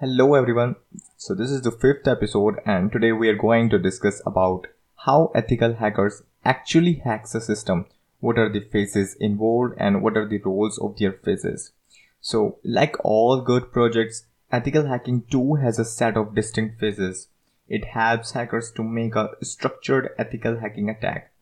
Hello everyone. So this is the fifth episode and today we are going to discuss about how ethical hackers actually hacks a system. What are the phases involved and what are the roles of their phases. So like all good projects, ethical hacking too has a set of distinct phases. It helps hackers to make a structured ethical hacking attack.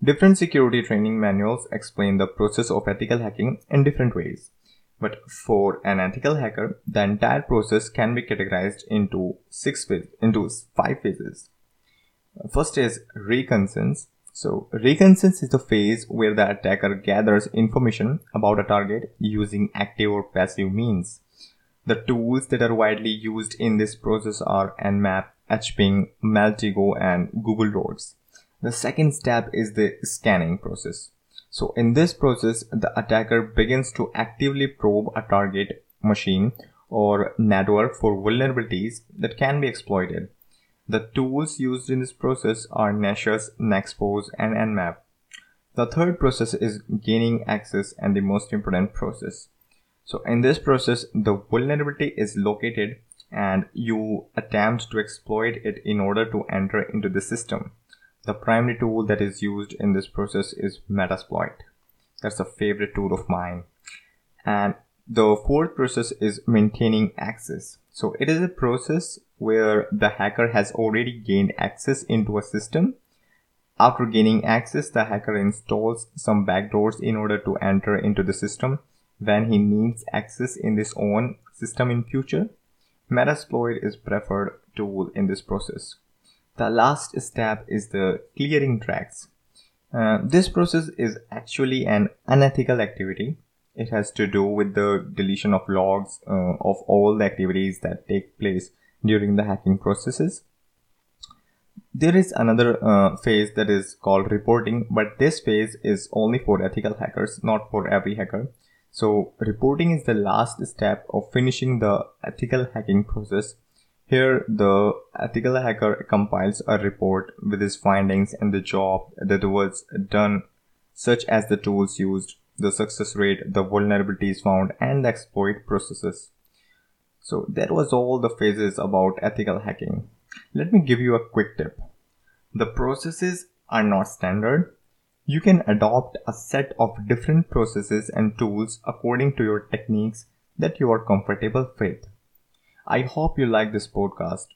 Different security training manuals explain the process of ethical hacking in different ways. But for an ethical hacker, the entire process can be categorized into six phases, into five phases. First is reconnaissance. So reconnaissance is the phase where the attacker gathers information about a target using active or passive means. The tools that are widely used in this process are Nmap, Hping, Maltego, and Google Dorks. The second step is the scanning process. So in this process, the attacker begins to actively probe a target machine or network for vulnerabilities that can be exploited. The tools used in this process are Nessus, Nexpose, and Nmap. The third process is gaining access and the most important process. So in this process, the vulnerability is located and you attempt to exploit it in order to enter into the system. The primary tool that is used in this process is Metasploit. That's a favorite tool of mine. And the fourth process is maintaining access. So it is a process where the hacker has already gained access into a system. After gaining access, the hacker installs some backdoors in order to enter into the system when he needs access in his own system in future. Metasploit is preferred tool in this process. The last step is the clearing tracks. Uh, this process is actually an unethical activity. It has to do with the deletion of logs uh, of all the activities that take place during the hacking processes. There is another uh, phase that is called reporting, but this phase is only for ethical hackers, not for every hacker. So, reporting is the last step of finishing the ethical hacking process here, the ethical hacker compiles a report with his findings and the job that was done, such as the tools used, the success rate, the vulnerabilities found, and the exploit processes. So that was all the phases about ethical hacking. Let me give you a quick tip. The processes are not standard. You can adopt a set of different processes and tools according to your techniques that you are comfortable with. I hope you like this podcast.